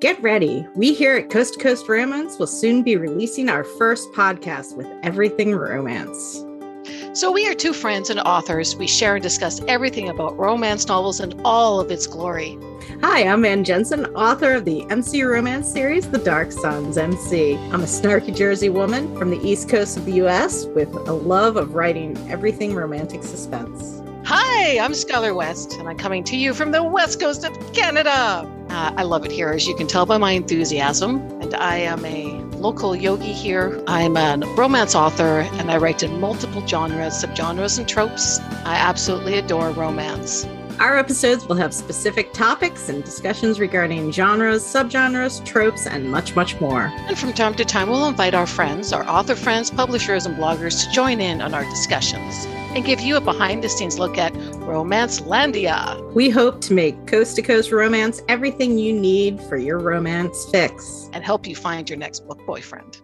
Get ready. We here at Coast to Coast Romance will soon be releasing our first podcast with everything romance. So, we are two friends and authors. We share and discuss everything about romance novels and all of its glory. Hi, I'm Ann Jensen, author of the MC romance series, The Dark Sons MC. I'm a snarky Jersey woman from the East Coast of the US with a love of writing everything romantic suspense. Hi, I'm Skylar West, and I'm coming to you from the west coast of Canada. Uh, I love it here, as you can tell by my enthusiasm. And I am a local yogi here. I'm a romance author, and I write in multiple genres, subgenres, and tropes. I absolutely adore romance. Our episodes will have specific topics and discussions regarding genres, subgenres, tropes, and much, much more. And from time to time, we'll invite our friends, our author friends, publishers, and bloggers to join in on our discussions and give you a behind the scenes look at Romancelandia. We hope to make Coast to Coast Romance everything you need for your romance fix and help you find your next book boyfriend.